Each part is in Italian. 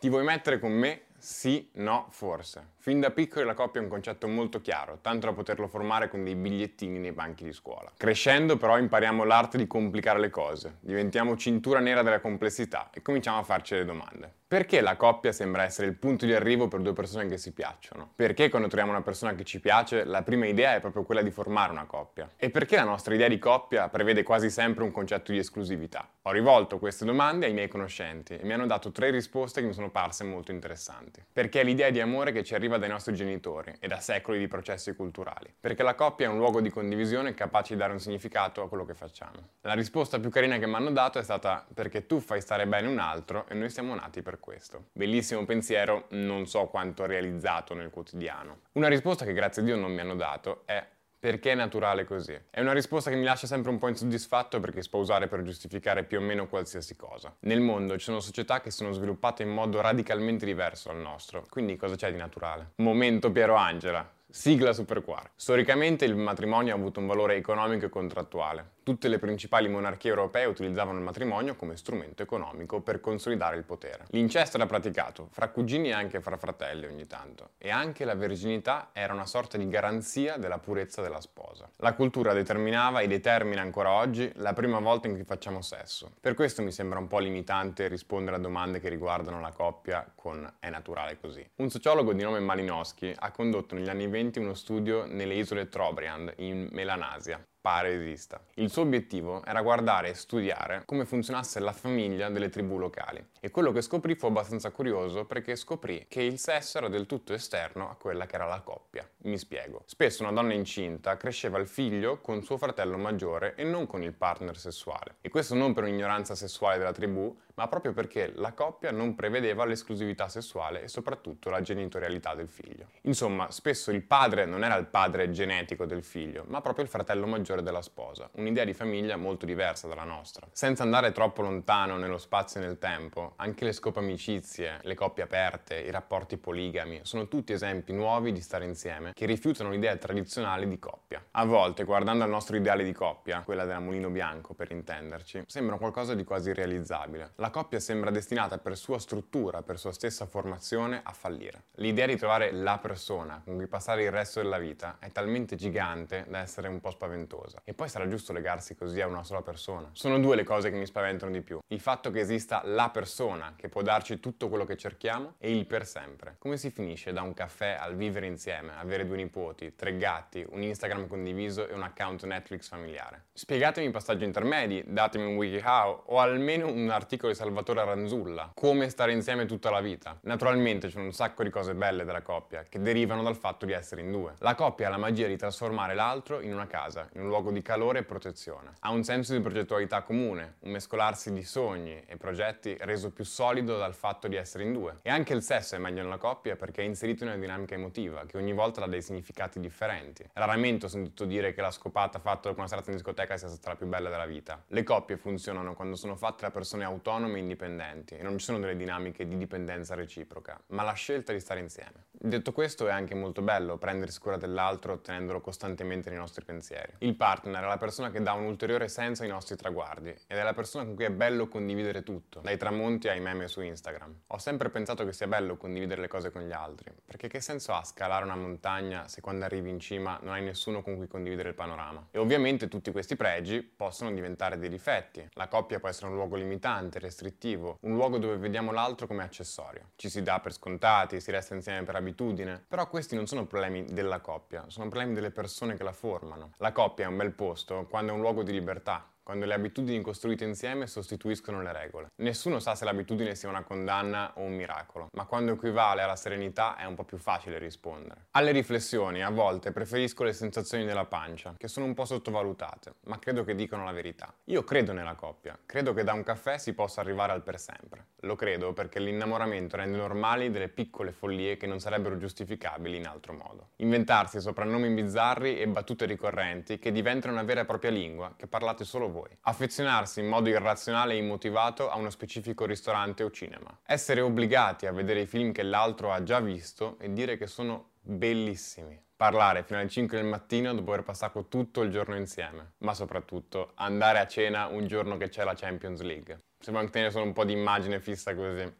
Ti vuoi mettere con me? Sì, no, forse. Fin da piccoli la coppia è un concetto molto chiaro, tanto da poterlo formare con dei bigliettini nei banchi di scuola. Crescendo però impariamo l'arte di complicare le cose, diventiamo cintura nera della complessità e cominciamo a farci le domande. Perché la coppia sembra essere il punto di arrivo per due persone che si piacciono? Perché quando troviamo una persona che ci piace, la prima idea è proprio quella di formare una coppia? E perché la nostra idea di coppia prevede quasi sempre un concetto di esclusività? Ho rivolto queste domande ai miei conoscenti e mi hanno dato tre risposte che mi sono parse molto interessanti. Perché è l'idea di amore che ci arriva dai nostri genitori e da secoli di processi culturali. Perché la coppia è un luogo di condivisione capace di dare un significato a quello che facciamo. La risposta più carina che mi hanno dato è stata perché tu fai stare bene un altro e noi siamo nati per questo. Bellissimo pensiero, non so quanto realizzato nel quotidiano. Una risposta che grazie a Dio non mi hanno dato è perché è naturale così? È una risposta che mi lascia sempre un po' insoddisfatto perché si può usare per giustificare più o meno qualsiasi cosa. Nel mondo ci sono società che sono sviluppate in modo radicalmente diverso dal nostro, quindi cosa c'è di naturale? Momento Piero Angela. Sigla Superquar. Storicamente il matrimonio ha avuto un valore economico e contrattuale. Tutte le principali monarchie europee utilizzavano il matrimonio come strumento economico per consolidare il potere. L'incesto era praticato fra cugini e anche fra fratelli ogni tanto, e anche la verginità era una sorta di garanzia della purezza della sposa. La cultura determinava e determina ancora oggi la prima volta in cui facciamo sesso. Per questo mi sembra un po' limitante rispondere a domande che riguardano la coppia con è naturale così. Un sociologo di nome Malinowski ha condotto negli anni 20 uno studio nelle isole Trobriand, in Melanasia, pare esista. Il suo obiettivo era guardare e studiare come funzionasse la famiglia delle tribù locali e quello che scoprì fu abbastanza curioso perché scoprì che il sesso era del tutto esterno a quella che era la coppia. Mi spiego. Spesso una donna incinta cresceva il figlio con suo fratello maggiore e non con il partner sessuale. E questo non per un'ignoranza sessuale della tribù, ma proprio perché la coppia non prevedeva l'esclusività sessuale e soprattutto la genitorialità del figlio. Insomma, spesso il padre non era il padre genetico del figlio, ma proprio il fratello maggiore della sposa, un'idea di famiglia molto diversa dalla nostra. Senza andare troppo lontano nello spazio e nel tempo, anche le scope amicizie, le coppie aperte, i rapporti poligami, sono tutti esempi nuovi di stare insieme che rifiutano l'idea tradizionale di coppia. A volte, guardando al nostro ideale di coppia, quella della mulino bianco per intenderci, sembra qualcosa di quasi irrealizzabile. La coppia sembra destinata per sua struttura, per sua stessa formazione, a fallire. L'idea di trovare la persona con cui passare il resto della vita è talmente gigante da essere un po' spaventosa. E poi sarà giusto legarsi così a una sola persona. Sono due le cose che mi spaventano di più. Il fatto che esista la persona che può darci tutto quello che cerchiamo e il per sempre. Come si finisce da un caffè al vivere insieme, avere due nipoti, tre gatti, un Instagram condiviso e un account Netflix familiare? Spiegatemi i passaggi intermedi, datemi un WikiHow o almeno un articolo di Salvatore Aranzulla, come stare insieme tutta la vita. Naturalmente c'è un sacco di cose belle della coppia, che derivano dal fatto di essere in due. La coppia ha la magia di trasformare l'altro in una casa, in un luogo di calore e protezione. Ha un senso di progettualità comune, un mescolarsi di sogni e progetti reso più solido dal fatto di essere in due. E anche il sesso è meglio nella coppia perché è inserito in una dinamica emotiva, che ogni volta dà dei significati differenti. Raramente ho sentito dire che la scopata fatta dopo una serata in discoteca sia stata la più bella della vita. Le coppie funzionano quando sono fatte da persone autonome autonome e indipendenti e non ci sono delle dinamiche di dipendenza reciproca, ma la scelta di stare insieme. Detto questo è anche molto bello prendersi cura dell'altro tenendolo costantemente nei nostri pensieri. Il partner è la persona che dà un ulteriore senso ai nostri traguardi ed è la persona con cui è bello condividere tutto, dai tramonti ai meme su Instagram. Ho sempre pensato che sia bello condividere le cose con gli altri, perché che senso ha scalare una montagna se quando arrivi in cima non hai nessuno con cui condividere il panorama? E ovviamente tutti questi pregi possono diventare dei difetti. La coppia può essere un luogo limitante, restrittivo, un luogo dove vediamo l'altro come accessorio. Ci si dà per scontati, si resta insieme per abitudine, però questi non sono problemi della coppia, sono problemi delle persone che la formano. La coppia è un bel posto quando è un luogo di libertà, quando le abitudini costruite insieme sostituiscono le regole. Nessuno sa se l'abitudine sia una condanna o un miracolo, ma quando equivale alla serenità è un po' più facile rispondere. Alle riflessioni a volte preferisco le sensazioni della pancia, che sono un po' sottovalutate, ma credo che dicano la verità. Io credo nella coppia, credo che da un caffè si possa arrivare al per sempre. Lo credo perché l'innamoramento rende normali delle piccole follie che non sarebbero giustificabili in altro modo. Inventarsi soprannomi bizzarri e battute ricorrenti che diventano una vera e propria lingua che parlate solo voi. Affezionarsi in modo irrazionale e immotivato a uno specifico ristorante o cinema. Essere obbligati a vedere i film che l'altro ha già visto e dire che sono bellissimi. Parlare fino alle 5 del mattino dopo aver passato tutto il giorno insieme. Ma soprattutto andare a cena un giorno che c'è la Champions League. Se vuoi mantenere solo un po' di immagine fissa così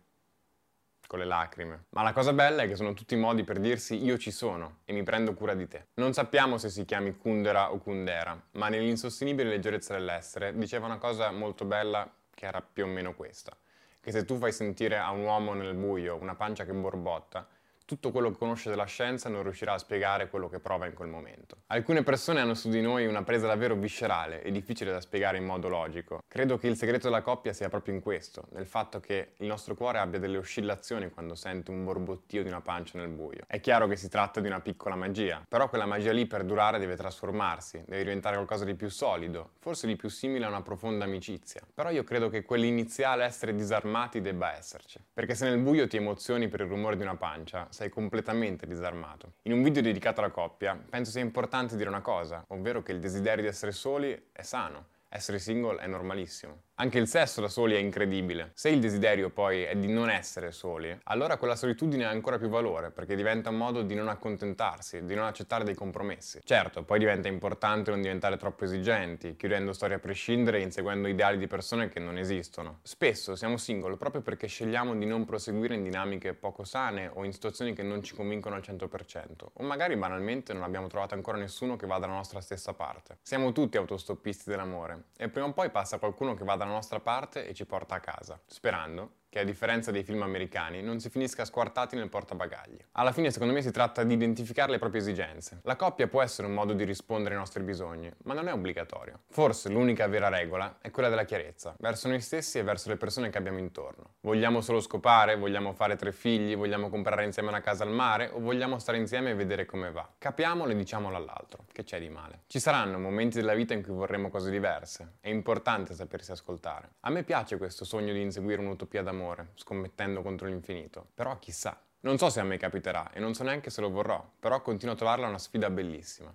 con le lacrime. Ma la cosa bella è che sono tutti modi per dirsi io ci sono e mi prendo cura di te. Non sappiamo se si chiami Kundera o Kundera, ma nell'insostenibile leggerezza dell'essere diceva una cosa molto bella che era più o meno questa. Che se tu fai sentire a un uomo nel buio una pancia che borbotta, tutto quello che conosce della scienza non riuscirà a spiegare quello che prova in quel momento. Alcune persone hanno su di noi una presa davvero viscerale e difficile da spiegare in modo logico. Credo che il segreto della coppia sia proprio in questo, nel fatto che il nostro cuore abbia delle oscillazioni quando sente un borbottio di una pancia nel buio. È chiaro che si tratta di una piccola magia, però quella magia lì per durare deve trasformarsi, deve diventare qualcosa di più solido, forse di più simile a una profonda amicizia. Però io credo che quell'iniziale essere disarmati debba esserci, perché se nel buio ti emozioni per il rumore di una pancia, sei completamente disarmato. In un video dedicato alla coppia, penso sia importante dire una cosa, ovvero che il desiderio di essere soli è sano, essere single è normalissimo. Anche il sesso da soli è incredibile. Se il desiderio poi è di non essere soli, allora quella solitudine ha ancora più valore perché diventa un modo di non accontentarsi, di non accettare dei compromessi. Certo, poi diventa importante non diventare troppo esigenti, chiudendo storie a prescindere e inseguendo ideali di persone che non esistono. Spesso siamo single proprio perché scegliamo di non proseguire in dinamiche poco sane o in situazioni che non ci convincono al 100%, o magari banalmente non abbiamo trovato ancora nessuno che vada dalla nostra stessa parte. Siamo tutti autostoppisti dell'amore e prima o poi passa qualcuno che va dalla nostra parte e ci porta a casa, sperando che a differenza dei film americani non si finisca squartati nel portabagagli. Alla fine secondo me si tratta di identificare le proprie esigenze. La coppia può essere un modo di rispondere ai nostri bisogni, ma non è obbligatorio. Forse l'unica vera regola è quella della chiarezza, verso noi stessi e verso le persone che abbiamo intorno. Vogliamo solo scopare? Vogliamo fare tre figli? Vogliamo comprare insieme una casa al mare? O vogliamo stare insieme e vedere come va? Capiamolo e diciamolo all'altro, che c'è di male. Ci saranno momenti della vita in cui vorremmo cose diverse, è importante sapersi ascoltare. A me piace questo sogno di inseguire un'utopia d'amore amore, scommettendo contro l'infinito. Però chissà. Non so se a me capiterà e non so neanche se lo vorrò, però continuo a trovarla una sfida bellissima.